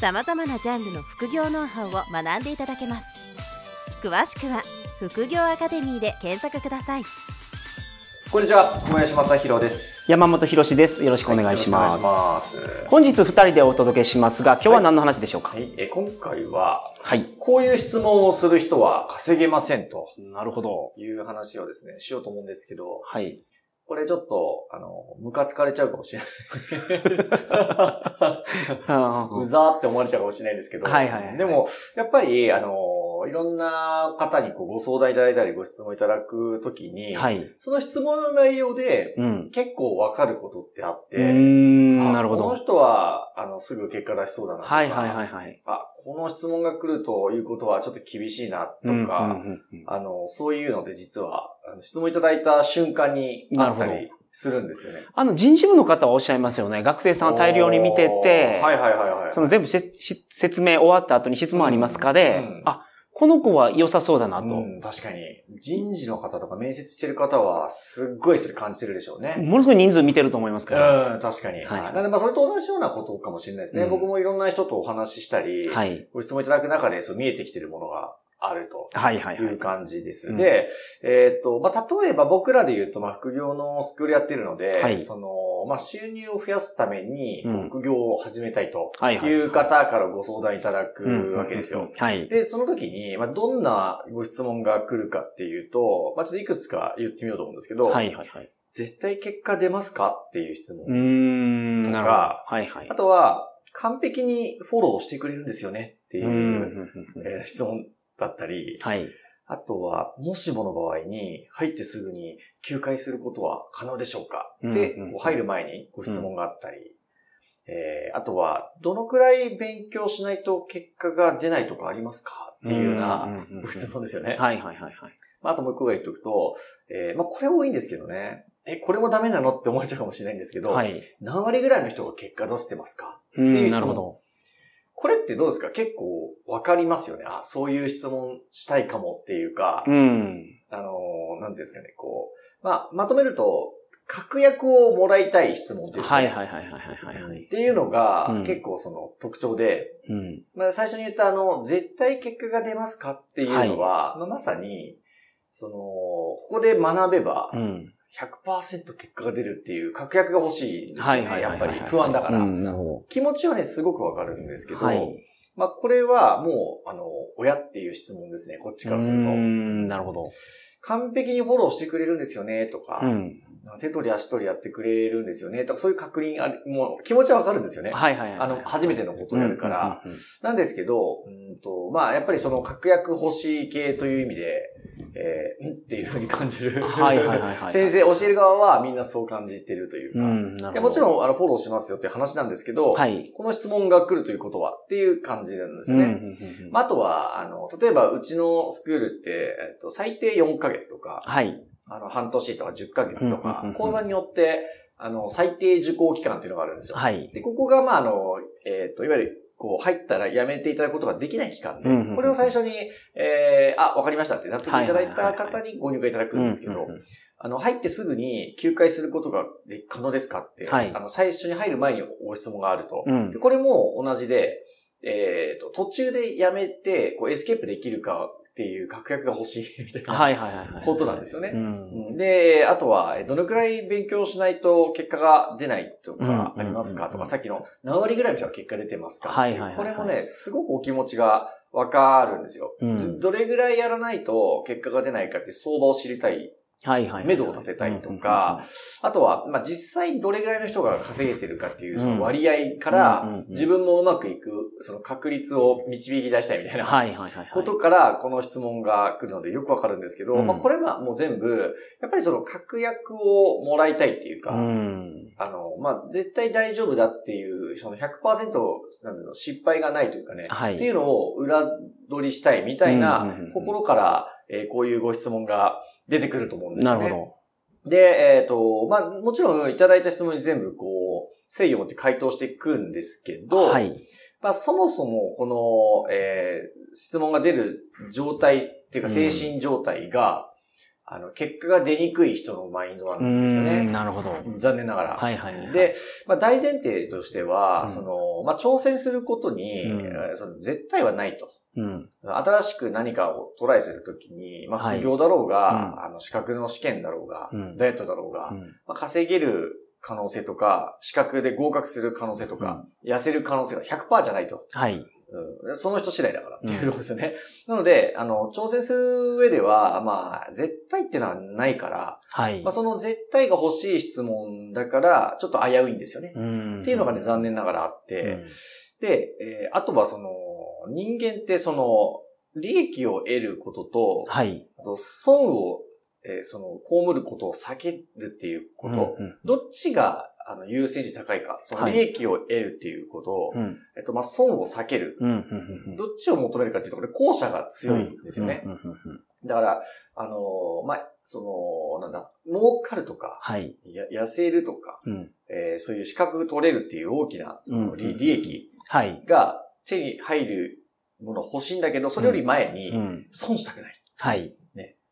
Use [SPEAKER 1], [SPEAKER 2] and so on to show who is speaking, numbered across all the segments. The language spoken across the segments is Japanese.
[SPEAKER 1] さまざまなジャンルの副業ノウハウを学んでいただけます詳しくは「副業アカデミー」で検索ください
[SPEAKER 2] こんにちは、小林正宏です。
[SPEAKER 3] 山本博史です。よろしくお願いします。
[SPEAKER 2] はいます
[SPEAKER 3] 本日二人でお届けしますが、今日は何の話でしょうか？
[SPEAKER 2] はい、え今回は、
[SPEAKER 3] はい。
[SPEAKER 2] こういう質問をする人は稼げませんと
[SPEAKER 3] なるほど。
[SPEAKER 2] いう話をですね、しようと思うんですけど、
[SPEAKER 3] はい。
[SPEAKER 2] これちょっと、あの、ムカつかれちゃうかもしれない。うざーって思われちゃうかもしれないですけど、
[SPEAKER 3] はいはいはい。
[SPEAKER 2] でも、やっぱり、あの、いろんな方にこうご相談いただいたりご質問いただくときに、
[SPEAKER 3] はい。
[SPEAKER 2] その質問の内容で
[SPEAKER 3] うん。
[SPEAKER 2] 結構わかることってあって、
[SPEAKER 3] なるほ
[SPEAKER 2] この
[SPEAKER 3] ど。
[SPEAKER 2] 人は、あの、すぐ結果出しそうだなとか。
[SPEAKER 3] はいはいはいはい。
[SPEAKER 2] あ、この質問が来るということはちょっと厳しいなとか、
[SPEAKER 3] うんうんうんうん
[SPEAKER 2] あの、そういうので実は、質問いただいた瞬間にあった
[SPEAKER 3] なる
[SPEAKER 2] りするんですよね。
[SPEAKER 3] あの、人事部の方はおっしゃいますよね。学生さんを大量に見てて、
[SPEAKER 2] はいはいはいはい。
[SPEAKER 3] その全部せし説明終わった後に質問ありますかで、
[SPEAKER 2] うん
[SPEAKER 3] あ、この子は良さそうだなと。
[SPEAKER 2] うん、確かに。人事の方とか面接してる方は、すっごいそれ感じてるでしょうね。
[SPEAKER 3] ものすごい人数見てると思いますから。
[SPEAKER 2] うん、確かに。
[SPEAKER 3] はい
[SPEAKER 2] なんで、まあ、それと同じようなことかもしれないですね。
[SPEAKER 3] うん
[SPEAKER 2] 僕もいろんな人とお話ししたり、
[SPEAKER 3] はい。
[SPEAKER 2] ご質問いただく中で、そう見えてきてるものがあると。
[SPEAKER 3] はいはいはい
[SPEAKER 2] いう。感じです。
[SPEAKER 3] うん
[SPEAKER 2] で、えっ、と、まあ、例えば僕らで言うと、まあ、副業のスクールやってるので、
[SPEAKER 3] はい
[SPEAKER 2] その、まあ、収入を増やすために
[SPEAKER 3] うん、
[SPEAKER 2] 副業を始めたいと
[SPEAKER 3] はいはい。
[SPEAKER 2] いう方からご相談いただくわけですよ。
[SPEAKER 3] はい。
[SPEAKER 2] で、その時に、まあ、どんなご質問が来るかっていうと、まあ、ちょっといくつか言ってみようと思うんですけど、
[SPEAKER 3] はいはいはい。
[SPEAKER 2] 絶対結果出ますかっていう質問。とか。
[SPEAKER 3] はいはい
[SPEAKER 2] あ。とは、完璧にフォローしてくれるんですよねっていうえー質問だったり、
[SPEAKER 3] はい。
[SPEAKER 2] あとは、もしもの場合に、入ってすぐに休会することは可能でしょうか？で、
[SPEAKER 3] うんうん
[SPEAKER 2] 入る前にご質問があったり、えーあとは、どのくらい勉強しないと結果が出ないとかありますか？っていうようなご質問ですよね。
[SPEAKER 3] はいはいはいはい。
[SPEAKER 2] まあ、あともう一個が言っておくと、えーまあ、これ多いんですけどね。え、これもダメなの？って思われちゃうかもしれないんですけど、
[SPEAKER 3] はい。
[SPEAKER 2] 何割ぐらいの人が結果出せてますか？
[SPEAKER 3] うん
[SPEAKER 2] っていう質問
[SPEAKER 3] なるほど。
[SPEAKER 2] これってどうですか？結構わかりますよね。あ、そういう質問したいかもっていうか、
[SPEAKER 3] うん。
[SPEAKER 2] あのー、なんですかね、こう、まあ、まとめると、確約をもらいたい質問っていうか、
[SPEAKER 3] はいはいはいはいはいはい。
[SPEAKER 2] っていうのが、
[SPEAKER 3] うん
[SPEAKER 2] 結構その特徴で、
[SPEAKER 3] うん。
[SPEAKER 2] まあ、最初に言ったあの、絶対結果が出ますかっていうのは、まあ、まさに、その、ここで学べば
[SPEAKER 3] うん。
[SPEAKER 2] 100%結果が出るっていう確約が欲しいんですよね。
[SPEAKER 3] はいはいはいはい。
[SPEAKER 2] やっぱり不安だから。
[SPEAKER 3] うん、なるほ
[SPEAKER 2] 気持ちはね、すごくわかるんですけ
[SPEAKER 3] ど。
[SPEAKER 2] ど、
[SPEAKER 3] はい。
[SPEAKER 2] まあ、これはもう、あの、親っていう質問ですね、こっち
[SPEAKER 3] う
[SPEAKER 2] からすると。
[SPEAKER 3] ん、なるほど。
[SPEAKER 2] 完璧にフォローしてくれるんですよね、とか、
[SPEAKER 3] うん。
[SPEAKER 2] 手取り足取りやってくれるんですよね、とか、そういう確認あれ、もう気持ちはわかるんですよね。
[SPEAKER 3] はいはいはい。
[SPEAKER 2] あの、初めてのことをやるから。
[SPEAKER 3] うんうんうん
[SPEAKER 2] なんですけど、うんと、まあ、やっぱりその確約欲しい系という意味で、えー、ん？っていうふうに感じる。
[SPEAKER 3] はいはいはいはい。
[SPEAKER 2] 先生、教える側はみんなそう感じてるというか。
[SPEAKER 3] うん、なるほど。
[SPEAKER 2] もちろん、あの、フォローしますよっていう話なんですけど、
[SPEAKER 3] はい。
[SPEAKER 2] この質問が来るということはっていう感じなんです
[SPEAKER 3] うん、う
[SPEAKER 2] ね。
[SPEAKER 3] んうんうん
[SPEAKER 2] まあ、あとは、あの、例えば、うちのスクールって、えっと、最低4ヶ月とか、
[SPEAKER 3] はい。
[SPEAKER 2] あの、半年とか10ヶ月とか
[SPEAKER 3] うんうんうんうん、
[SPEAKER 2] 講座によって、あの、最低受講期間っていうのがあるんですよ。
[SPEAKER 3] はい。
[SPEAKER 2] で、ここが、まあ、あの、えっ、と、いわゆる、こう、入ったら辞めていただくことができない期間で、これを最初に、えー、あ、わかりましたってなっていただいた方にご入会いただくんですけどあの、入ってすぐに休会することがで可能ですかって、
[SPEAKER 3] はい。
[SPEAKER 2] あの、最初に入る前にご質問があると。
[SPEAKER 3] うん。
[SPEAKER 2] で。これも同じで、えっ、と、途中で辞めて、こう、エスケープできるかっていう確約が欲しい みたいな。ことなんですよね。で、あとは、えどのくらい勉強しないと結果が出ないとか
[SPEAKER 3] うん
[SPEAKER 2] ありますか？とか、さっきの何割ぐらいの人は結果出てますか？これもね、すごくお気持ちがわかるんですよ。
[SPEAKER 3] うん。
[SPEAKER 2] どれぐらいやらないと結果が出ないかって相場を知りたい。
[SPEAKER 3] はいはいはい。
[SPEAKER 2] 目処を立てたいとか、あとは、まあ、実際どれぐらいの人が稼げてるかっていうその割合から、自分もうまくいく、その確率を導き出したいみたいな。
[SPEAKER 3] はいはいはいはい。
[SPEAKER 2] ことから、この質問が来るのでよくわかるんですけど、
[SPEAKER 3] うん
[SPEAKER 2] まあこれはもう全部、やっぱりその確約をもらいたいっていうか、
[SPEAKER 3] うん。
[SPEAKER 2] あの、まあ絶対大丈夫だっていうく、その100%、なんだろう、失敗がないというかね、
[SPEAKER 3] はい
[SPEAKER 2] っていうのを裏取りしたいみたいな心から、えーこういうご質問が出てくると思うんですよね。
[SPEAKER 3] なるほど。
[SPEAKER 2] で、えっ、と、まあ、もちろんいただいた質問に全部こう、誠意を持って回答していくんですけど、
[SPEAKER 3] はい。
[SPEAKER 2] まあ、そもそもこの、えー質問が出る状態っていうか
[SPEAKER 3] うん
[SPEAKER 2] 精神状態が、あの、結果が出にくい人のマインドな
[SPEAKER 3] うん
[SPEAKER 2] ですよね。
[SPEAKER 3] ん、なるほど。
[SPEAKER 2] 残念ながら。
[SPEAKER 3] はいはいはい。
[SPEAKER 2] で、まあ、大前提としては、
[SPEAKER 3] うん
[SPEAKER 2] その、まあ、挑戦することに、
[SPEAKER 3] うん
[SPEAKER 2] えーその絶対はないと。
[SPEAKER 3] うん。
[SPEAKER 2] 新しく何かをトライするときに、まあ、
[SPEAKER 3] はい
[SPEAKER 2] 副業だろうが、
[SPEAKER 3] うん
[SPEAKER 2] あの、資格の試験だろうが、
[SPEAKER 3] うん
[SPEAKER 2] ダイエットだろうが、
[SPEAKER 3] うん
[SPEAKER 2] まあ、稼げる可能性とか、資格で合格する可能性とか、痩せる可能性が100%じゃないと。
[SPEAKER 3] はい。
[SPEAKER 2] うん、その人次第だからっていうところですよね。なので、あの、挑戦する上では、まあ、絶対っていうのはないから、
[SPEAKER 3] はい。
[SPEAKER 2] まあ、その絶対が欲しい質問だから、ちょっと危ういんですよね。
[SPEAKER 3] うん
[SPEAKER 2] っていうのがね、残念ながらあって、
[SPEAKER 3] うん
[SPEAKER 2] で、えーあとはその、人間ってその、利益を得ることと、
[SPEAKER 3] はい。
[SPEAKER 2] あと損を、えーその、被ることを避けるっていうこと、
[SPEAKER 3] うん
[SPEAKER 2] どっちが、あの、優先値高いか、その
[SPEAKER 3] はい
[SPEAKER 2] 利益を得るっていうこと、
[SPEAKER 3] うん。
[SPEAKER 2] えっと、まあ、損を避ける。
[SPEAKER 3] うん。うん。うん。
[SPEAKER 2] どっちを求めるかっていうところで、後者が強いんですよね。
[SPEAKER 3] うん。うんうん
[SPEAKER 2] だから、あのーまあ、その、なんだ、儲かるとか、
[SPEAKER 3] はい。
[SPEAKER 2] や痩せるとか、
[SPEAKER 3] うん。
[SPEAKER 2] えーそういう資格取れるっていう大きな、その利,、益
[SPEAKER 3] はい。
[SPEAKER 2] が手に入るもの欲しいんだけど、それより前に、
[SPEAKER 3] うん。
[SPEAKER 2] 損したくない。
[SPEAKER 3] はい。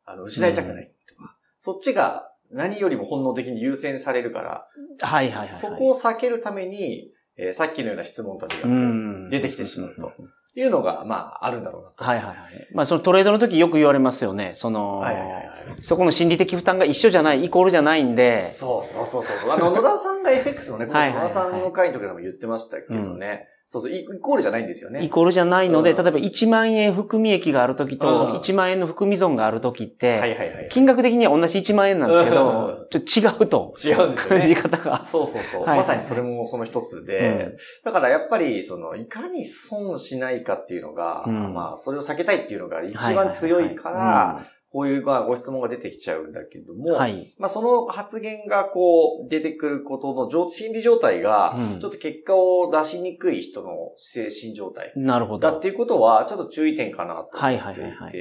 [SPEAKER 2] あの、失いたくないとか、そっちが何よりも本能的に優先されるから、
[SPEAKER 3] はい。はい。はい。
[SPEAKER 2] そこを避けるために、えーさっきのような質問たちが、
[SPEAKER 3] うん
[SPEAKER 2] 出てきてしまうというのが、まあ、あるんだろうなと。
[SPEAKER 3] はいはいはい。まあそのトレードの時よく言われますよね。その、
[SPEAKER 2] はいはいはいはい。
[SPEAKER 3] そこの心理的負担が一緒じゃない、イコールじゃないんで、
[SPEAKER 2] そうそうそうそう。あの、野田さんが FX のね、この
[SPEAKER 3] はいはいはい
[SPEAKER 2] 野田さんの回の時でも言ってましたけどね。そうそう、イイコールじゃないんですよね。
[SPEAKER 3] イコールじゃないので、
[SPEAKER 2] うん
[SPEAKER 3] 例えば1万円含み益がある時と、
[SPEAKER 2] うん
[SPEAKER 3] 1万円の含み損がある時って。金額的には同じ1万円なんですけ
[SPEAKER 2] う
[SPEAKER 3] ど、ちょっと違うと。
[SPEAKER 2] 違うんですよ
[SPEAKER 3] 感じ
[SPEAKER 2] ね。
[SPEAKER 3] 方が。
[SPEAKER 2] そうそうそう。
[SPEAKER 3] はいはい
[SPEAKER 2] まさにそれもその一つで、だからやっぱり、その、いかに損しないかっていうのが、
[SPEAKER 3] うん
[SPEAKER 2] まあ、それを避けたいっていうのが一番強いから、こういうまあご質問が出てきちゃうんだけども、
[SPEAKER 3] はい。
[SPEAKER 2] まあその発言がこう出てくることの状心理状態が
[SPEAKER 3] うん、
[SPEAKER 2] ちょっと結果を出しにくい人の精神状態
[SPEAKER 3] なるほど。
[SPEAKER 2] だっていうことは、ちょっと注意点かなと思っていて、
[SPEAKER 3] はいはいはいはい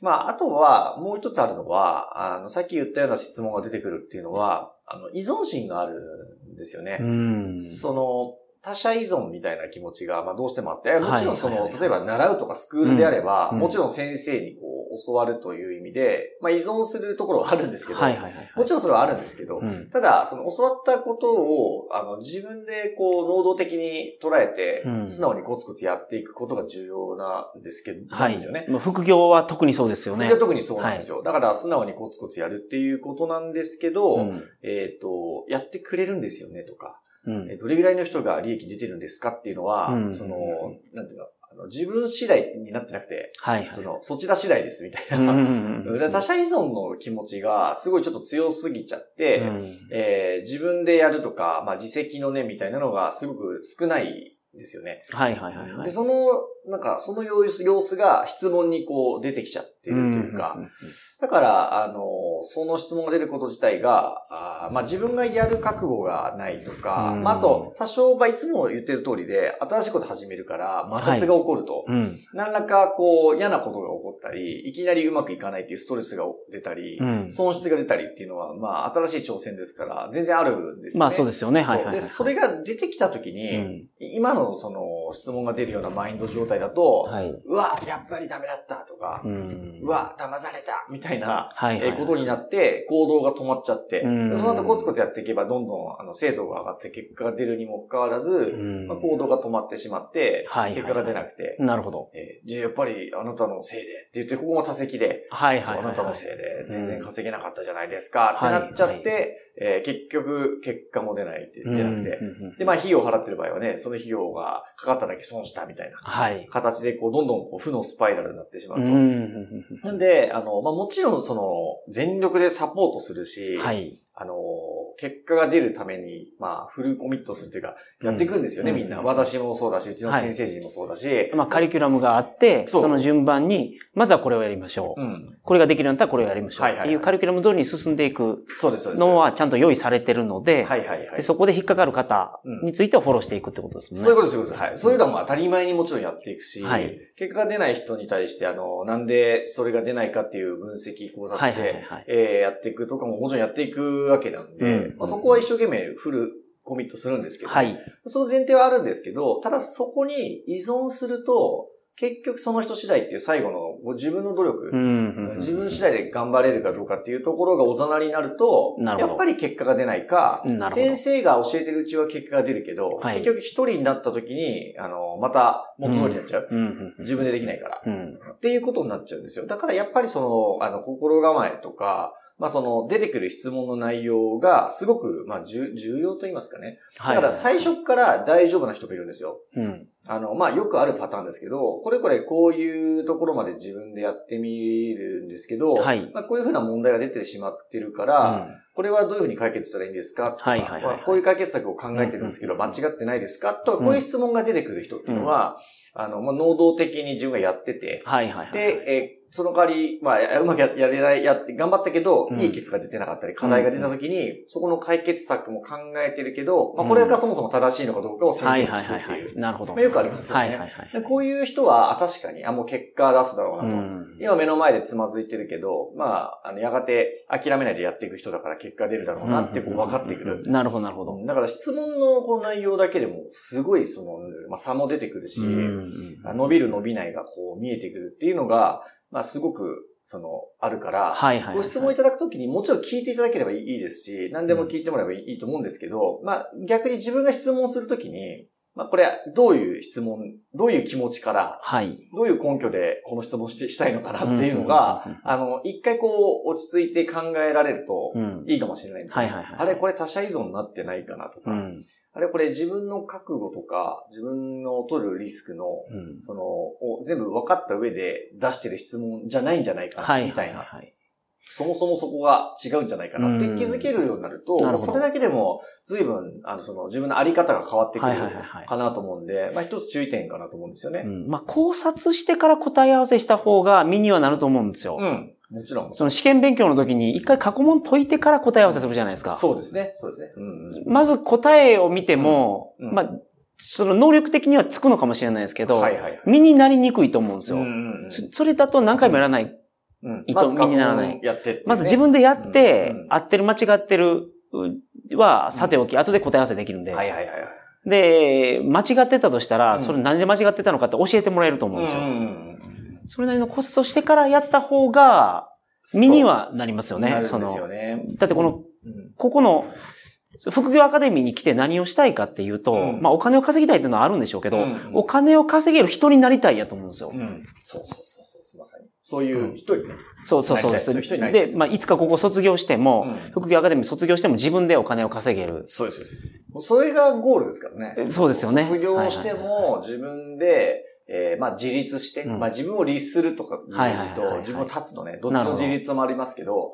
[SPEAKER 2] まああとはもう一つあるのは、あの、さっき言ったような質問が出てくるっていうのは、あの、依存心があるんですよね。
[SPEAKER 3] うん。
[SPEAKER 2] その、他者依存みたいな気持ちが、まあどうしてもあって、もちろんその、
[SPEAKER 3] はいはいはい
[SPEAKER 2] 例えば習うとかスクールであれば、
[SPEAKER 3] うん
[SPEAKER 2] もちろん先生にこう、教わるという意味で、まあ依存するところはあるんですけど、
[SPEAKER 3] はいはいはいはい。
[SPEAKER 2] もちろんそれはあるんですけど、
[SPEAKER 3] うん。
[SPEAKER 2] ただ、その教わったことを、あの、自分でこう、能動的に捉えて、
[SPEAKER 3] うん
[SPEAKER 2] 素直にコツコツやっていくことが重要なんですけど、
[SPEAKER 3] はい。
[SPEAKER 2] ですよね。
[SPEAKER 3] まあ副業は特にそうですよね。
[SPEAKER 2] 僕は特にそうなんですよ。だから、素直にコツコツやるっていうことなんですけど、
[SPEAKER 3] うん。
[SPEAKER 2] えっ、と、やってくれるんですよねとか、
[SPEAKER 3] うん
[SPEAKER 2] えーどれぐらいの人が利益出てるんですかっていうのは、
[SPEAKER 3] うん
[SPEAKER 2] その、なんていうの、あの自分次第になってなくて、
[SPEAKER 3] はいはい。
[SPEAKER 2] その、そちら次第ですみたい
[SPEAKER 3] うん
[SPEAKER 2] な。
[SPEAKER 3] うんうん
[SPEAKER 2] だから他者依存の気持ちがすごいちょっと強すぎちゃって、
[SPEAKER 3] うん
[SPEAKER 2] えー自分でやるとか、まあ、自責の念みたいなのがすごく少ないんですよね。
[SPEAKER 3] はいはいはいはい。
[SPEAKER 2] で、その、なんか、その様子様子が質問にこう出てきちゃってるというか、だから、あの、その質問が出ること自体が、あーまあ、自分がやる覚悟がないとか、
[SPEAKER 3] うん
[SPEAKER 2] まあ、あと、多少、まあ、いつも言ってる通りで、新しいこと始めるから、摩擦が起こると、
[SPEAKER 3] うん。
[SPEAKER 2] 何らか、こう、嫌なことが起こったり、いきなりうまくいかないっていうストレスが出たり、
[SPEAKER 3] うん。
[SPEAKER 2] 損失が出たりっていうのは、まあ、新しい挑戦ですから、全然あるんですよね。
[SPEAKER 3] まあそうですよね。はいはいはい。
[SPEAKER 2] それが出てきたときに、
[SPEAKER 3] うん。
[SPEAKER 2] 今のその質問が出るようなマインド状態だと、
[SPEAKER 3] はい。
[SPEAKER 2] うわ、やっぱりダメだったとか、
[SPEAKER 3] うん。
[SPEAKER 2] うわ、騙されたみたいな、ことになって、行動が止まっちゃって、
[SPEAKER 3] うん
[SPEAKER 2] でその後コツコツやっていけば、どんどんあの精度が上がって結果が出るにもかかわらず、
[SPEAKER 3] うん
[SPEAKER 2] まあ、行動が止まってしまって、
[SPEAKER 3] はいはいはい
[SPEAKER 2] 結果が出なくて、
[SPEAKER 3] なるほど。
[SPEAKER 2] えーじゃあやっぱりあなたのせいでって言って、ここも多席で、
[SPEAKER 3] はいはいはいはい。
[SPEAKER 2] あなたのせいで全然
[SPEAKER 3] うん
[SPEAKER 2] 稼げなかったじゃないですかってなっちゃって、
[SPEAKER 3] はい
[SPEAKER 2] えー結局結果も出ないって、出なくて。で、まあ費用を払ってる場合はね、その費用がかかっただけ損したみたいな
[SPEAKER 3] はい。
[SPEAKER 2] 形で、こう、どんどんこう負のスパイラルになってしまうと。なんで、あの、まあ、もちろんその、全力でサポートするし、
[SPEAKER 3] うんはい。
[SPEAKER 2] あの、結果が出るために、まあ、フルコミットするというか、やっていくんですよね、
[SPEAKER 3] うん
[SPEAKER 2] みんな。
[SPEAKER 3] うん
[SPEAKER 2] 私もそうだし、うちの先生陣もそうだし。
[SPEAKER 3] まあ、カリキュラムがあって、
[SPEAKER 2] そ
[SPEAKER 3] の順番に、まずはこれをやりましょう。
[SPEAKER 2] うん。
[SPEAKER 3] これができるようになったらこれをやりましょう。
[SPEAKER 2] はいはいはい
[SPEAKER 3] っていうカリキュラム通りに進んでいく。のはちゃんと用意されてるので、
[SPEAKER 2] はいはいはい。
[SPEAKER 3] でそこで引っかかる方についてはフォローしていくってことですね。
[SPEAKER 2] そういうことです、そういうことです。はい。そういうのはもう当たり前にもちろんやっていくし、
[SPEAKER 3] はい
[SPEAKER 2] 結果が出ない人に対して、あの、なんでそれが出ないかっていう分析、考察
[SPEAKER 3] はい
[SPEAKER 2] して、
[SPEAKER 3] はいはいはい。
[SPEAKER 2] えーやっていくとかももちろんやっていくわけなんで、
[SPEAKER 3] うん
[SPEAKER 2] まあ、そこは一生懸命フルコミットするんですけど、
[SPEAKER 3] はい。
[SPEAKER 2] その前提はあるんですけど、ただそこに依存すると、結局その人次第っていう最後のご自分の努力、自分次第で頑張れるかどうかっていうところがおざなりになると、
[SPEAKER 3] なる
[SPEAKER 2] やっぱり結果が出ないか、先生が教えてるうちは結果が出るけど、
[SPEAKER 3] はい
[SPEAKER 2] 結局一人になった時に、あの、また元通りになっちゃう。自分でできないから。
[SPEAKER 3] うん。
[SPEAKER 2] っていうことになっちゃうんですよ。だからやっぱりその、あの、心構えとか、まあその、出てくる質問の内容がすごく、まあ重重要と言いますかね。
[SPEAKER 3] はい。
[SPEAKER 2] だから最初から大丈夫な人がいるんですよ。
[SPEAKER 3] うん。
[SPEAKER 2] あの、まあ、よくあるパターンですけど、これこれこういうところまで自分でやってみるんですけど、
[SPEAKER 3] はい
[SPEAKER 2] まあ、こういうふうな問題が出てしまってるから、これはどういうふうに解決したらいいんですか？
[SPEAKER 3] はいはいはい
[SPEAKER 2] こういう解決策を考えてるんですけど、
[SPEAKER 3] うん
[SPEAKER 2] 間違ってないですか？とか、こういう質問が出てくる人っていうのは、あの、まあ、能動的に自分がやってて、
[SPEAKER 3] はいはいはい。
[SPEAKER 2] で、えーその代わり、まあ、うまくややれない、やって、頑張ったけど、
[SPEAKER 3] うん
[SPEAKER 2] いい結果が出てなかったり、課題が出た時に、そこの解決策も考えてるけど、まあ、これがそもそも正しいのかどうかを先
[SPEAKER 3] はい
[SPEAKER 2] 生に聞くっていう。
[SPEAKER 3] い。なるほど。
[SPEAKER 2] まあよくありますよね。
[SPEAKER 3] はいはいはい。
[SPEAKER 2] でこういう人は、あ確かに、あ、もう結果出すだろうなと。
[SPEAKER 3] うん
[SPEAKER 2] 今目の前でつまずいてるけど、まあ、あの、やがて諦めないでやっていく人だから結果出るだろうなってこう分かってくる。
[SPEAKER 3] なるほどなるほど。
[SPEAKER 2] だから質問のこの内容だけでも、すごいその、まあ、差も出てくるし、
[SPEAKER 3] うん
[SPEAKER 2] 伸びる伸びないがこう見えてくるっていうのが、まあ、すごく、その、あるから、
[SPEAKER 3] はいはいはい。
[SPEAKER 2] ご質問いただくときにもちろん聞いていただければいいですし、何でも聞いてもらえばいいと思うんですけど、まあ逆に自分が質問するときに、まあこれどういう質問、どういう気持ちから、
[SPEAKER 3] はい。
[SPEAKER 2] どういう根拠でこの質問してしたいのかなっていうのが、あの、一回こう落ち着いて考えられると
[SPEAKER 3] うん、
[SPEAKER 2] いいかもしれないんですよ。
[SPEAKER 3] はいはいはい
[SPEAKER 2] あれこれ他者依存になってないかなとか、
[SPEAKER 3] うん。
[SPEAKER 2] あれこれ自分の覚悟とか、自分の取るリスクの、
[SPEAKER 3] うん。
[SPEAKER 2] その、を全部分かった上で出してる質問じゃないんじゃないかな、
[SPEAKER 3] はい。
[SPEAKER 2] みたいな。
[SPEAKER 3] はい。
[SPEAKER 2] そもそもそこが違うんじゃないかなって
[SPEAKER 3] うん
[SPEAKER 2] 気づけるようになると、
[SPEAKER 3] なるほど
[SPEAKER 2] それだけでも随分、あの、その自分のあり方が変わってくる
[SPEAKER 3] はいはいはいはい
[SPEAKER 2] かなと思うんで、まあ一つ注意点かなと思うんですよね
[SPEAKER 3] う。んまあ、考察してから答え合わせした方が身にはなると思うんですよ。
[SPEAKER 2] うん。もちろん。
[SPEAKER 3] その試験勉強の時に一回過去問解いてから答え合わせするじゃないですか。
[SPEAKER 2] そうですね。そうですね。うんうん。
[SPEAKER 3] まず答えを見ても、
[SPEAKER 2] うんうん
[SPEAKER 3] まあ、その能力的にはつくのかもしれないですけど、
[SPEAKER 2] はいはいはい。
[SPEAKER 3] 身になりにくいと思うんですよ。
[SPEAKER 2] うんうんうん
[SPEAKER 3] そそれだと何回もやらない。
[SPEAKER 2] うん
[SPEAKER 3] 意図身にならない
[SPEAKER 2] やってっていうね
[SPEAKER 3] まず自分でやって、合ってる間違ってるはさておき、後で答え合わせできるんで。
[SPEAKER 2] はいはいはいはい。
[SPEAKER 3] で、間違ってたとしたら、
[SPEAKER 2] うん
[SPEAKER 3] それなんで間違ってたのかって教えてもらえると思うんですよ。それなりの考察をしてからやった方が、身にはなりますよね。そ
[SPEAKER 2] よ
[SPEAKER 3] の、
[SPEAKER 2] ね。
[SPEAKER 3] だってこの、
[SPEAKER 2] うん
[SPEAKER 3] ここの、副業アカデミーに来て何をしたいかっていうと、
[SPEAKER 2] うん
[SPEAKER 3] まあお金を稼ぎたいっていうのはあるんでしょうけど、
[SPEAKER 2] うん
[SPEAKER 3] お金を稼げる人になりたいやと思うんですよ。
[SPEAKER 2] うん。そうそうそうそう、まさに。そういう人にね。
[SPEAKER 3] そうそうそう
[SPEAKER 2] なりたいそういう人に。なりたい。
[SPEAKER 3] で、まあいつかここ卒業しても、
[SPEAKER 2] うん。
[SPEAKER 3] 副業アカデミー卒業しても自分でお金を稼げる。
[SPEAKER 2] そうです、そうです。それがゴールですからね。
[SPEAKER 3] そうですよね。
[SPEAKER 2] 副業しても自分で、えーまあ自立して、
[SPEAKER 3] うん。
[SPEAKER 2] まあ自分を律するとかいう
[SPEAKER 3] はいはいはいはい。
[SPEAKER 2] 字と自分を立つのね、ど。っちの自立もありますけど、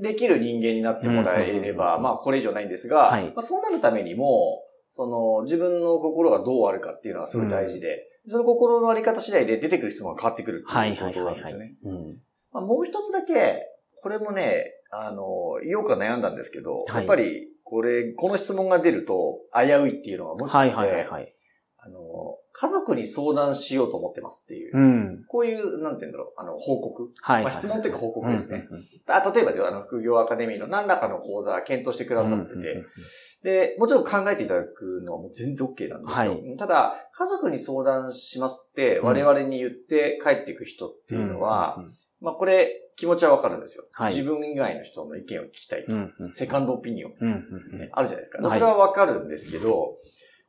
[SPEAKER 2] できる人間になってもらえれば、
[SPEAKER 3] うん。
[SPEAKER 2] まあこれ以上ないんですが、
[SPEAKER 3] はい。
[SPEAKER 2] まあそうなるためにも、その自分の心がどうあるかっていうのはすごい大事で、その心のあり方次第で出てくる質問が変わってくるって
[SPEAKER 3] はいいうはい
[SPEAKER 2] ことなんですよね。。
[SPEAKER 3] うん
[SPEAKER 2] まあ、もう一つだけ、これもね、あの、よく悩んだんですけど、
[SPEAKER 3] はい
[SPEAKER 2] やっぱり、これ、この質問が出ると、危ういっていうのがもう一個あって、
[SPEAKER 3] はいはい。
[SPEAKER 2] あの、家族に相談しようと思ってますっていう、
[SPEAKER 3] うん。
[SPEAKER 2] こういう、なんて言うんだろう、あの、報告。
[SPEAKER 3] はい。
[SPEAKER 2] まあ、質問というか報告ですね。あ例えばであの、副業アカデミーの何らかの講座検討してくださってて、で、もちろん考えていただくのはもう全然 OK なんですよ。
[SPEAKER 3] はい。
[SPEAKER 2] ただ、家族に相談しますって、我々に言って帰っていく人っていうのは、
[SPEAKER 3] うんうん
[SPEAKER 2] まあこれ、気持ちはわかるんですよ。
[SPEAKER 3] はい。
[SPEAKER 2] 自分以外の人の意見を聞きたい。
[SPEAKER 3] うんうん
[SPEAKER 2] セカンドオピニオン、
[SPEAKER 3] うんうん
[SPEAKER 2] ねあるじゃないですか。
[SPEAKER 3] はい。
[SPEAKER 2] それはわかるんですけど、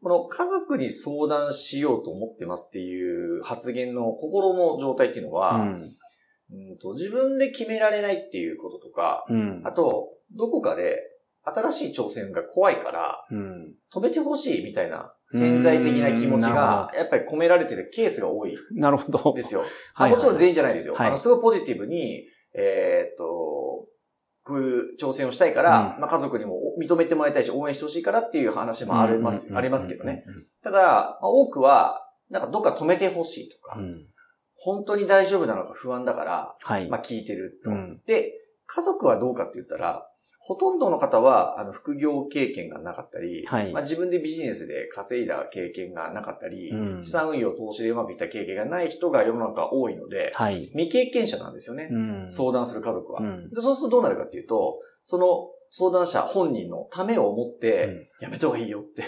[SPEAKER 2] この家族に相談しようと思ってますっていう発言の心の状態っていうのは、
[SPEAKER 3] うん。
[SPEAKER 2] うんと自分で決められないっていうこととか、
[SPEAKER 3] うん。
[SPEAKER 2] あと、どこかで新しい挑戦が怖いから、
[SPEAKER 3] うん
[SPEAKER 2] 止めてほしいみたいな潜在的な気持ちが、やっぱり込められてるケースが多い
[SPEAKER 3] なるほど
[SPEAKER 2] ん。ですよ。
[SPEAKER 3] はい
[SPEAKER 2] もちろん全員じゃないですよ。
[SPEAKER 3] はい
[SPEAKER 2] あの、すごいポジティブに、えーっと、こういう挑戦をしたいから、
[SPEAKER 3] うん
[SPEAKER 2] まあ家族にも認めてもらいたいし、応援してほしいからっていう話もあります、ありますけどね。。ただ、まあ多くは、なんかどっか止めてほしいとか、
[SPEAKER 3] うんうん
[SPEAKER 2] 本当に大丈夫なのか不安だから、
[SPEAKER 3] はい。
[SPEAKER 2] まあ聞いてると。
[SPEAKER 3] うん
[SPEAKER 2] で、家族はどうかって言ったら、ほとんどの方は、あの、副業経験がなかったり、
[SPEAKER 3] はい
[SPEAKER 2] まあ自分でビジネスで稼いだ経験がなかったり、
[SPEAKER 3] うん
[SPEAKER 2] 資産運用、投資でうまくいった経験がない人が世の中多いので、
[SPEAKER 3] はい。
[SPEAKER 2] 未経験者なんですよね。
[SPEAKER 3] うん
[SPEAKER 2] 相談する家族は。
[SPEAKER 3] うん
[SPEAKER 2] でそうするとどうなるかっていうと、その相談者本人のためを思って、やめた方がいいよって。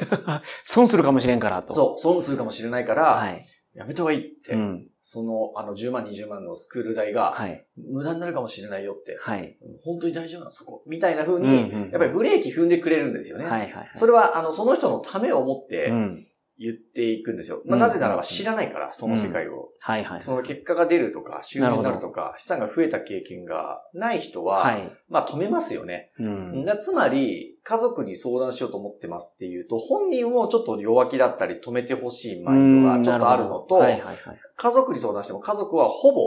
[SPEAKER 3] 損するかもしれんからと。
[SPEAKER 2] そう、損するかもしれないから、
[SPEAKER 3] はい。
[SPEAKER 2] やめた方がいいって。
[SPEAKER 3] うん。
[SPEAKER 2] その、あの、10万、20万のスクール代が、
[SPEAKER 3] はい。
[SPEAKER 2] 無駄になるかもしれないよって。
[SPEAKER 3] はい。
[SPEAKER 2] 本当に大丈夫なのそこ。みたいな風に、
[SPEAKER 3] うんうん
[SPEAKER 2] やっぱりブレーキ踏んでくれるんですよね。
[SPEAKER 3] はいはいはい。
[SPEAKER 2] それは、あの、その人のためを思って
[SPEAKER 3] うん。
[SPEAKER 2] 言っていくんですよ。まあ、
[SPEAKER 3] うん
[SPEAKER 2] なぜならば知らないから、その世界を。
[SPEAKER 3] はいはい。
[SPEAKER 2] その結果が出るとか、収入にな
[SPEAKER 3] なる
[SPEAKER 2] とか、資産が増えた経験がない人は、
[SPEAKER 3] はい。
[SPEAKER 2] まあ止めますよね。
[SPEAKER 3] うん。
[SPEAKER 2] なつまり、家族に相談しようと思ってますっていうと、本人もちょっと弱気だったり止めてほしいマインドがちょっとあるのと、
[SPEAKER 3] はいはいはい。
[SPEAKER 2] 家族に相談しても家族はほぼ、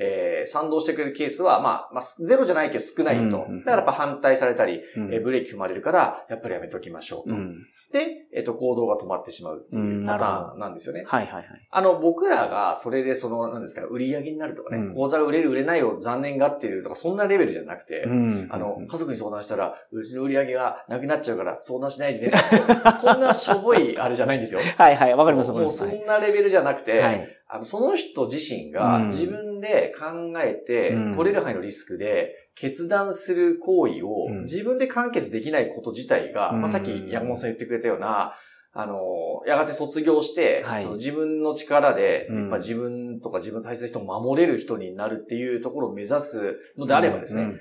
[SPEAKER 2] えー、賛同してくれるケースは、まあ、まあ、ゼロじゃないけど少ないと。だからやっぱ反対されたり、
[SPEAKER 3] うん
[SPEAKER 2] えーブレーキ踏まれるから、やっぱりやめておきましょうと。
[SPEAKER 3] うん。
[SPEAKER 2] で、えっ、と、行動が止まってしまうっていううんパターンなんですよね。
[SPEAKER 3] はいはいはい。
[SPEAKER 2] あの、僕らがそれでその、なんですか、売り上げになるとかね、
[SPEAKER 3] うん
[SPEAKER 2] 口座が売れる売れないを残念がってるとか、そんなレベルじゃなくて、
[SPEAKER 3] うん
[SPEAKER 2] あの、家族に相談したら、うちの売り上げがなくなっちゃうから相談しないでね。こんなしょぼいあれじゃないんですよ。
[SPEAKER 3] はいはい。わかりますわかり
[SPEAKER 2] もう
[SPEAKER 3] ます。
[SPEAKER 2] そんなレベルじゃなくて、
[SPEAKER 3] はい。
[SPEAKER 2] あの、その人自身が
[SPEAKER 3] うん
[SPEAKER 2] 自分で考えて、
[SPEAKER 3] うん
[SPEAKER 2] 取れる範囲のリスクで決断する行為を
[SPEAKER 3] うん。
[SPEAKER 2] 自分で完結できないこと自体が、
[SPEAKER 3] うん。
[SPEAKER 2] まあ、さっき山本さん言ってくれたような、あの、やがて卒業して、
[SPEAKER 3] はい。
[SPEAKER 2] その自分の力で、
[SPEAKER 3] うん。
[SPEAKER 2] やっぱ自分とか自分の大切な人を守れる人になるっていうところを目指すのであればですね、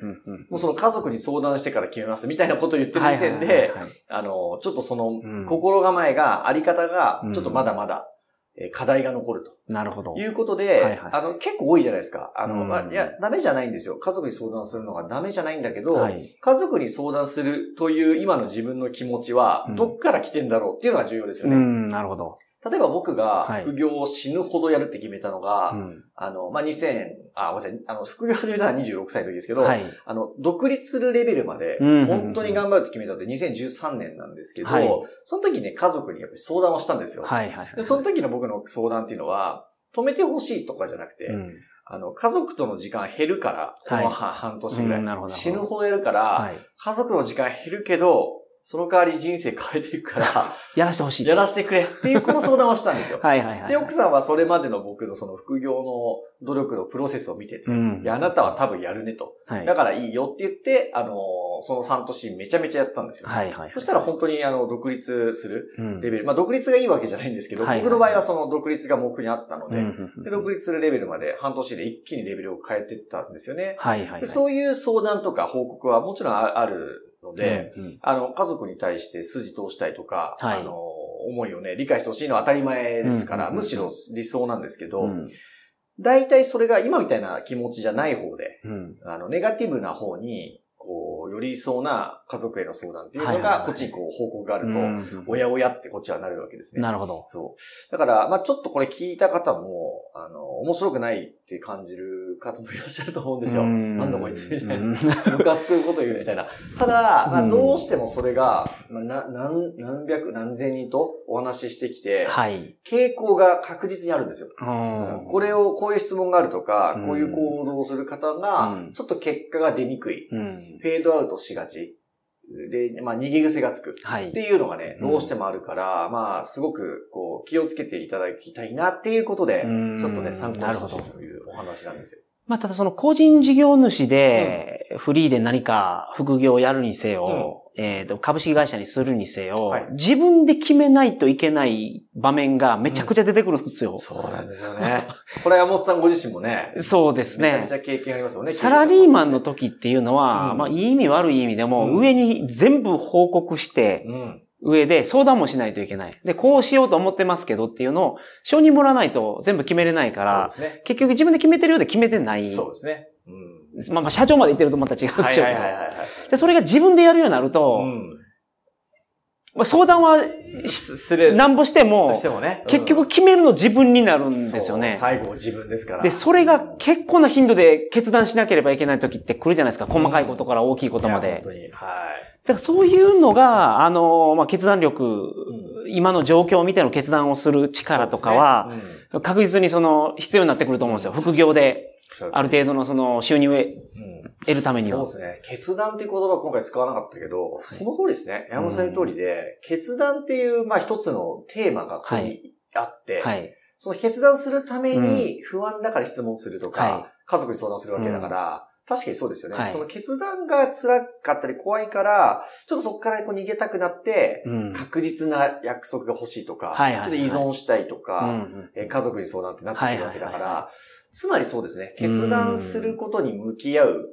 [SPEAKER 2] もうその家族に相談してから決めますみたいなことを言ってる時点で、あの、ちょっとその
[SPEAKER 3] うん。
[SPEAKER 2] 心構えが、あり方が
[SPEAKER 3] うん、
[SPEAKER 2] ちょっとまだまだ、えー課題が残ると。
[SPEAKER 3] なるほど。
[SPEAKER 2] いうことで、
[SPEAKER 3] はいはい
[SPEAKER 2] あの、結構多いじゃないですか。あの、
[SPEAKER 3] うん
[SPEAKER 2] まあ、いや、ダメじゃないんですよ。家族に相談するのがダメじゃないんだけど、
[SPEAKER 3] はい。
[SPEAKER 2] 家族に相談するという今の自分の気持ちは
[SPEAKER 3] うん、
[SPEAKER 2] どっから来てんだろうっていうのが重要ですよね。
[SPEAKER 3] うん、なるほど。
[SPEAKER 2] 例えば僕が
[SPEAKER 3] はい
[SPEAKER 2] 副業を死ぬほどやるって決めたのが、
[SPEAKER 3] うん
[SPEAKER 2] あの、まあ、2000、あ、ごめんなさい、あの、副業始めたのは26歳の時ですけど、
[SPEAKER 3] はい。
[SPEAKER 2] あの、独立するレベルまで
[SPEAKER 3] うん、
[SPEAKER 2] 本当に頑張るって決めたのって2013年なんですけど、
[SPEAKER 3] はい
[SPEAKER 2] その時ね、家族にやっぱり相談をしたんですよ。
[SPEAKER 3] はいはいはい。
[SPEAKER 2] でその時の僕の相談っていうのは、止めてほしいとかじゃなくて、
[SPEAKER 3] うん。
[SPEAKER 2] あの、家族との時間減るから、この
[SPEAKER 3] はい
[SPEAKER 2] 半半年ぐらい、
[SPEAKER 3] うん
[SPEAKER 2] 死ぬほどやるから、
[SPEAKER 3] はい。
[SPEAKER 2] 家族の時間減るけど、その代わり人生変えていくから、
[SPEAKER 3] やらしてほしい。
[SPEAKER 2] やらせてくれっていうこの相談をしたんですよ。
[SPEAKER 3] はいはいはい。
[SPEAKER 2] で、奥さんはそれまでの僕のその副業の努力のプロセスを見てて、
[SPEAKER 3] うん。
[SPEAKER 2] いや、あなたは多分やるねと。
[SPEAKER 3] はい。
[SPEAKER 2] だからいいよって言って、あの、その半年めちゃめちゃやったんですよ。
[SPEAKER 3] はいはい。
[SPEAKER 2] そしたら本当にあの、独立する
[SPEAKER 3] うん、
[SPEAKER 2] レベル。まあ、独立がいいわけじゃないんですけど、
[SPEAKER 3] はいはい
[SPEAKER 2] 僕の場合はその独立が目標にあったので、
[SPEAKER 3] うん
[SPEAKER 2] で、独立するレベルまで半年で一気にレベルを変えていったんですよね。
[SPEAKER 3] はいはいはい。
[SPEAKER 2] でそういう相談とか報告はもちろんああるので、
[SPEAKER 3] うんうん。
[SPEAKER 2] あの、家族に対して筋通したいとか、
[SPEAKER 3] はい。
[SPEAKER 2] あの、思いをね、理解してほしいのは当たり前ですから、むしろ理想なんですけど、
[SPEAKER 3] うん。
[SPEAKER 2] 大体それが今みたいな気持ちじゃない方で、
[SPEAKER 3] うん。
[SPEAKER 2] あの、ネガティブな方に、こう、寄りそうな家族への相談っていうのが、こっちにこう報告があると、
[SPEAKER 3] うん
[SPEAKER 2] おやおやってこっちはなるわけですね。
[SPEAKER 3] なるほど。
[SPEAKER 2] そう。だから、まあちょっとこれ聞いた方も、あの、面白くないって感じる方もいらっしゃると思うんですよ。
[SPEAKER 3] うん
[SPEAKER 2] なんだこいつみたいな。
[SPEAKER 3] うん
[SPEAKER 2] ムカつくこと言うみたいな。ただ、まあ
[SPEAKER 3] うん
[SPEAKER 2] どうしてもそれが、まあ、な何、何百、何千人とお話ししてきて、
[SPEAKER 3] はい。
[SPEAKER 2] 傾向が確実にあるんですよ。
[SPEAKER 3] うん
[SPEAKER 2] これを、こういう質問があるとか、
[SPEAKER 3] うん
[SPEAKER 2] こういう行動をする方が
[SPEAKER 3] う、ん
[SPEAKER 2] ちょっと結果が出にくい。
[SPEAKER 3] うん。
[SPEAKER 2] フェードアウトしがち。で、まあ逃げ癖がつく。
[SPEAKER 3] はい
[SPEAKER 2] って。いうのがね、
[SPEAKER 3] うん
[SPEAKER 2] どうしてもあるから、まあ、すごく、こう、気をつけていただきたいなっていうことで、
[SPEAKER 3] うん
[SPEAKER 2] ちょっとね、参考にしてというお話なんですよ。
[SPEAKER 3] まあ、ただその個人事業主で、フリーで何か副業をやるにせよ、えっと、株式会社にするにせよ、
[SPEAKER 2] はい
[SPEAKER 3] 自分で決めないといけない場面がめちゃくちゃ出てくるんですよ。
[SPEAKER 2] そうなんですよね。これは山本さんご自身もね、
[SPEAKER 3] そうですね
[SPEAKER 2] めちゃめち。ゃ経験ありますよね。
[SPEAKER 3] サラリーマンの時っていうのは、
[SPEAKER 2] うん
[SPEAKER 3] まあ、いい意味悪い意味でも、
[SPEAKER 2] うん
[SPEAKER 3] 上に全部報告して、
[SPEAKER 2] うん。
[SPEAKER 3] 上で相談もしないといけない。で、こうしようと思ってますけどっていうのを、承認もらわないと全部決めれないから、
[SPEAKER 2] ね。
[SPEAKER 3] 結局自分で決めてるようで決めてない。
[SPEAKER 2] そうですね。うん。
[SPEAKER 3] まあまあ、社長まで言ってるとまた違うでしょうけど。で、それが自分でやるようになると、
[SPEAKER 2] うん。
[SPEAKER 3] まあ、相談は
[SPEAKER 2] す。
[SPEAKER 3] なんぼしても
[SPEAKER 2] し、てもね。
[SPEAKER 3] 結局決めるの自分になるんですよね。
[SPEAKER 2] 最後自分ですから。
[SPEAKER 3] で、それが結構な頻度で決断しなければいけない時って来るじゃないですか。細かいことから大きいことまで。
[SPEAKER 2] 本当に。はい。
[SPEAKER 3] だからそういうのが、あの、まあ、決断力、今の状況を見ての決断をする力とかは、
[SPEAKER 2] ねうん
[SPEAKER 3] 確実にその必要になってくると思うんですよ。副業で、ある程度のその収入を
[SPEAKER 2] うん
[SPEAKER 3] 得るためには
[SPEAKER 2] そうで。すね。決断っていう言葉は今回使わなかったけど、その通りですね。山本さんの通りで、決断っていう、まあ一つのテーマがここにあって、
[SPEAKER 3] はい。
[SPEAKER 2] その決断するために不安だから質問するとか、
[SPEAKER 3] は
[SPEAKER 2] 家族に相談するわけだから、確かにそうですよね。
[SPEAKER 3] はい
[SPEAKER 2] その決断が辛かったり怖いから、ちょっとそこからこう逃げたくなって、
[SPEAKER 3] うん。
[SPEAKER 2] 確実な約束が欲しいとか、
[SPEAKER 3] はいはいはい
[SPEAKER 2] ちょっと依存したいと
[SPEAKER 3] う
[SPEAKER 2] か、家族に相談ってなってくるわけだから、
[SPEAKER 3] はいはいはいは
[SPEAKER 2] つまりそうですね、決断することに向き合う、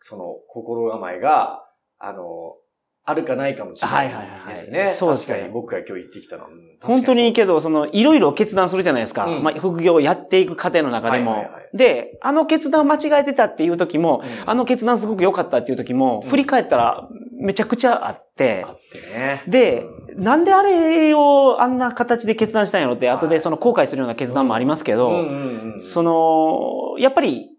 [SPEAKER 2] その心構えが、あの、あるかないかもしれないですね。
[SPEAKER 3] はいはいはいはい。そうですね。
[SPEAKER 2] 確かに僕が今日言ってきたの
[SPEAKER 3] 本当にいいけ
[SPEAKER 2] ど、
[SPEAKER 3] ど、その、いろいろ決断するじゃないですか。
[SPEAKER 2] うん。
[SPEAKER 3] まあ、副業をやっていく過程の中でも。
[SPEAKER 2] はいはいはい。
[SPEAKER 3] で、あの決断間違えてたっていう時も、
[SPEAKER 2] うん。
[SPEAKER 3] あの決断すごく良かったっていう時も、
[SPEAKER 2] うん。
[SPEAKER 3] 振り返ったらめちゃくちゃあって、
[SPEAKER 2] あってね。
[SPEAKER 3] で、
[SPEAKER 2] うん。
[SPEAKER 3] なんであれをあんな形で決断したんやろって、後でその後悔するような決断もありますけど、
[SPEAKER 2] うんうんうん
[SPEAKER 3] その、やっぱり、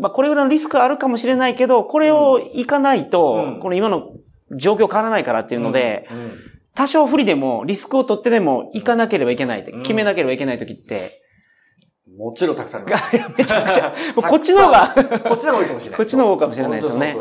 [SPEAKER 3] まあ、これぐらいのリスクあるかもしれないけど、これをいかないと、
[SPEAKER 2] うん。
[SPEAKER 3] この今の状況変わらないからっていうので、
[SPEAKER 2] うんうん
[SPEAKER 3] 多少不利でも、リスクを取ってでも行かなければいけないって、
[SPEAKER 2] うん
[SPEAKER 3] 決めなければいけない時って、
[SPEAKER 2] もちろんたくさん。
[SPEAKER 3] めちゃくちゃ、こっちの方が、
[SPEAKER 2] こっちの方がいいかもしれない。
[SPEAKER 3] こっちの方かもしれないですよね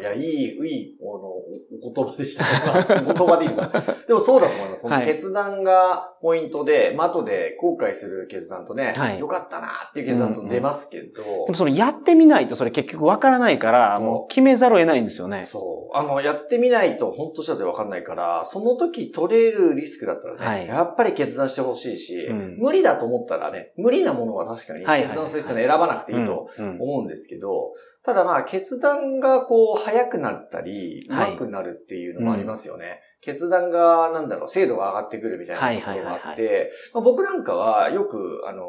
[SPEAKER 2] いや、いい、いい、あの、お言葉でした。ね。まあお言葉でいいのかな。でもそうだと思います。その
[SPEAKER 3] はい。
[SPEAKER 2] 決断がポイントで、まあ、後で後悔する決断とね、
[SPEAKER 3] はい。
[SPEAKER 2] よかったなっていう決断と出ますけど、
[SPEAKER 3] でもそのやってみないとそれ結局わからないから、もう決めざるを得ないんですよね。
[SPEAKER 2] そう。あの、やってみないと本当したってわかんないから、その時取れるリスクだったらね、
[SPEAKER 3] はい。
[SPEAKER 2] やっぱり決断してほしいし、
[SPEAKER 3] うん。
[SPEAKER 2] 無理だと思ったらね、無理なものは確かに
[SPEAKER 3] はいはい
[SPEAKER 2] 決断する人は選ばなくていいと
[SPEAKER 3] うん。うん。
[SPEAKER 2] 思うんですけど、ただまあ決断がこう早くなったり、
[SPEAKER 3] はい。
[SPEAKER 2] 上手くなるっていうのもありますよね。決断がなんだろう、精度が上がってくるみたいなところがあ
[SPEAKER 3] はいはいはい
[SPEAKER 2] って、まあ僕なんかはよく、あの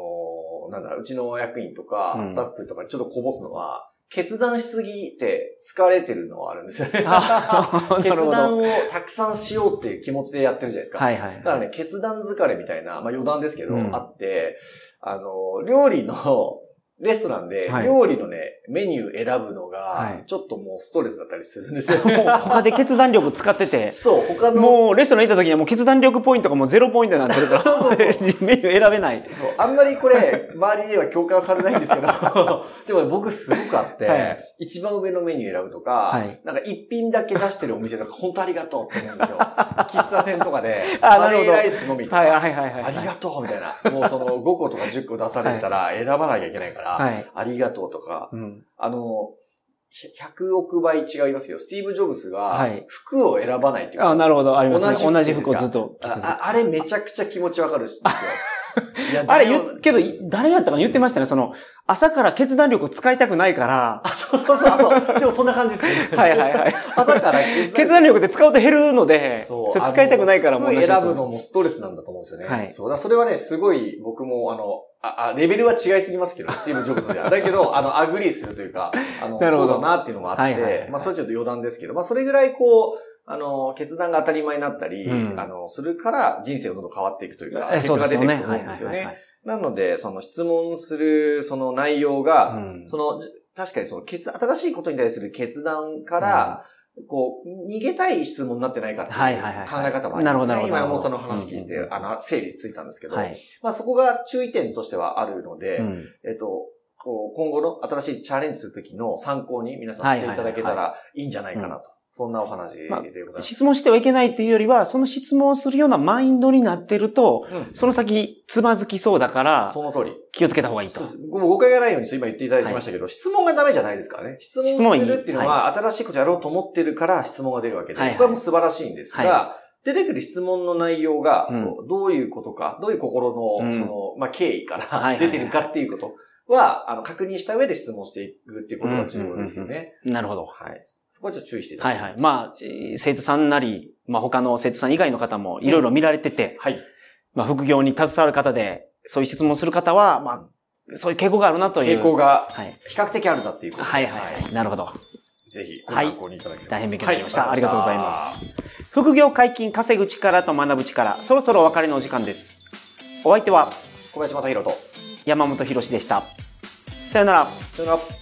[SPEAKER 2] ーなんだろう、うちの役員とか
[SPEAKER 3] うん
[SPEAKER 2] スタッフとかにちょっとこぼすのは、決断しすぎて疲れてるのはあるんですよね。決。断をたくさんしようっていう気持ちでやってるじゃないですか。
[SPEAKER 3] はいはい。
[SPEAKER 2] だからね、決断疲れみたいな、まあ余談ですけど、
[SPEAKER 3] うん
[SPEAKER 2] あって、あの、料理の、レストランで
[SPEAKER 3] はい
[SPEAKER 2] 料理のね、メニュー選ぶの
[SPEAKER 3] はい、
[SPEAKER 2] がちょっともうストレスだったりするんですよ。
[SPEAKER 3] 他で決断力使ってて、
[SPEAKER 2] そう、他の、
[SPEAKER 3] もうレストラン行った時にはもう決断力ポイントがもうゼロポイントになってるから、メニュー選べない。
[SPEAKER 2] そうあんまりこれ、周りには共感されないんですけど、でもね僕すごくあって、
[SPEAKER 3] はい
[SPEAKER 2] 一番上のメニュー選ぶとか、
[SPEAKER 3] はい
[SPEAKER 2] なんか一品だけ出してるお店とか、本当ありがとうって思うんですよ。喫茶店とかで、カレーライスのみとか、
[SPEAKER 3] はいはいはいはい。
[SPEAKER 2] ありがとうみたいな。もうその5個とか10個出されたら選ばなきゃいけないから、
[SPEAKER 3] はい。
[SPEAKER 2] ありがとうとか、
[SPEAKER 3] うん。
[SPEAKER 2] あの、100億倍違いますよ。スティーブ・ジョブズが
[SPEAKER 3] はい、
[SPEAKER 2] 服を選ばないっていう
[SPEAKER 3] あ、なるほど、ありますね。同
[SPEAKER 2] 同じ
[SPEAKER 3] じ服をずっと
[SPEAKER 2] あああれめちゃくちゃ気持ちわかるんですよ。
[SPEAKER 3] あれ言う、けど、誰やったかな？言ってましたね。その、朝から決断力を使いたくないから、
[SPEAKER 2] あ、そうそうそうそう。でもそんな感じですね。
[SPEAKER 3] はいはいはい。
[SPEAKER 2] 朝から
[SPEAKER 3] 決断力で使うと減るので、
[SPEAKER 2] そう
[SPEAKER 3] 使いたくないからもう
[SPEAKER 2] 選ぶのもストレスなんだと思うんですよね。
[SPEAKER 3] はい
[SPEAKER 2] そうだ、それはね、すごい僕も、あの、あ、あレベルは違いすぎますけど、スティーブ・ジョブズでは。だけど、あの、 agree するというか、あの、そうだなっていうのがあって、まあ、それちょっと余談ですけど、まあ、それぐらいこう、あの、決断が当たり前になったり、
[SPEAKER 3] うん
[SPEAKER 2] あの、するから人生がどんどん変わっていくというか、
[SPEAKER 3] え
[SPEAKER 2] 結。果が出ていくと思
[SPEAKER 3] はい
[SPEAKER 2] うんですよね。なので、その質問する、その内容が、
[SPEAKER 3] うん
[SPEAKER 2] その、じ確かにその、決、新しいことに対する決断から、こう、逃げたい質問になってないかっていう考え方もありますね。
[SPEAKER 3] なるほど
[SPEAKER 2] 今、山本さんの話聞いて、
[SPEAKER 3] うん
[SPEAKER 2] あの、整理ついたんですけど、
[SPEAKER 3] はい。
[SPEAKER 2] まあそこが注意点としてはあるので、
[SPEAKER 3] うん
[SPEAKER 2] えっと、こう、今後の新しいチャレンジするときの参考に皆さんしていただけた
[SPEAKER 3] はい
[SPEAKER 2] らいいんじゃないかなと。そんなお話でございます。
[SPEAKER 3] 質問してはいけないっていうよりは、その質問をするようなマインドになってると、
[SPEAKER 2] うん
[SPEAKER 3] その先つまずきそうだから、
[SPEAKER 2] その通り。
[SPEAKER 3] 気をつけた方がいいと。
[SPEAKER 2] もう誤解がないように今言っていただきましたけど、質問がダメじゃないですからね。質問するっていうのは、新しいことやろうと思ってるから質問が出るわけで、
[SPEAKER 3] はいはい
[SPEAKER 2] これはもう素晴らしいんですが、
[SPEAKER 3] は
[SPEAKER 2] 出てくる質問の内容が、
[SPEAKER 3] うん
[SPEAKER 2] そうどういうことか、どういう心の、
[SPEAKER 3] うん
[SPEAKER 2] その、まあ、経緯か
[SPEAKER 3] はいはいはい
[SPEAKER 2] ら出てるかっていうことは、あの、確認した上で質問していくっていうことが重要ですよね。
[SPEAKER 3] なるほど。
[SPEAKER 2] はい。そこはちょっと注意していただきた
[SPEAKER 3] はいはい。まあ、えー生徒さんなり、まあ他の生徒さん以外の方もいろいろ見られてて、
[SPEAKER 2] はい。
[SPEAKER 3] まあ副業に携わる方で、そういう質問する方は、まあ、そういう傾向があるなという。
[SPEAKER 2] 傾向が
[SPEAKER 3] はい。
[SPEAKER 2] 比較的あるなっていうことで
[SPEAKER 3] はいはいはい。なるほど。
[SPEAKER 2] ぜひご参考にいただければ、
[SPEAKER 3] 大変勉強になりました。
[SPEAKER 2] はい
[SPEAKER 3] ありがとうございます。副業解禁稼ぐ力と学ぶ力、そろそろお別れのお時間です。お相手は
[SPEAKER 2] 小林正宏と。
[SPEAKER 3] 山本博史でした。さよなら。
[SPEAKER 2] さよなら。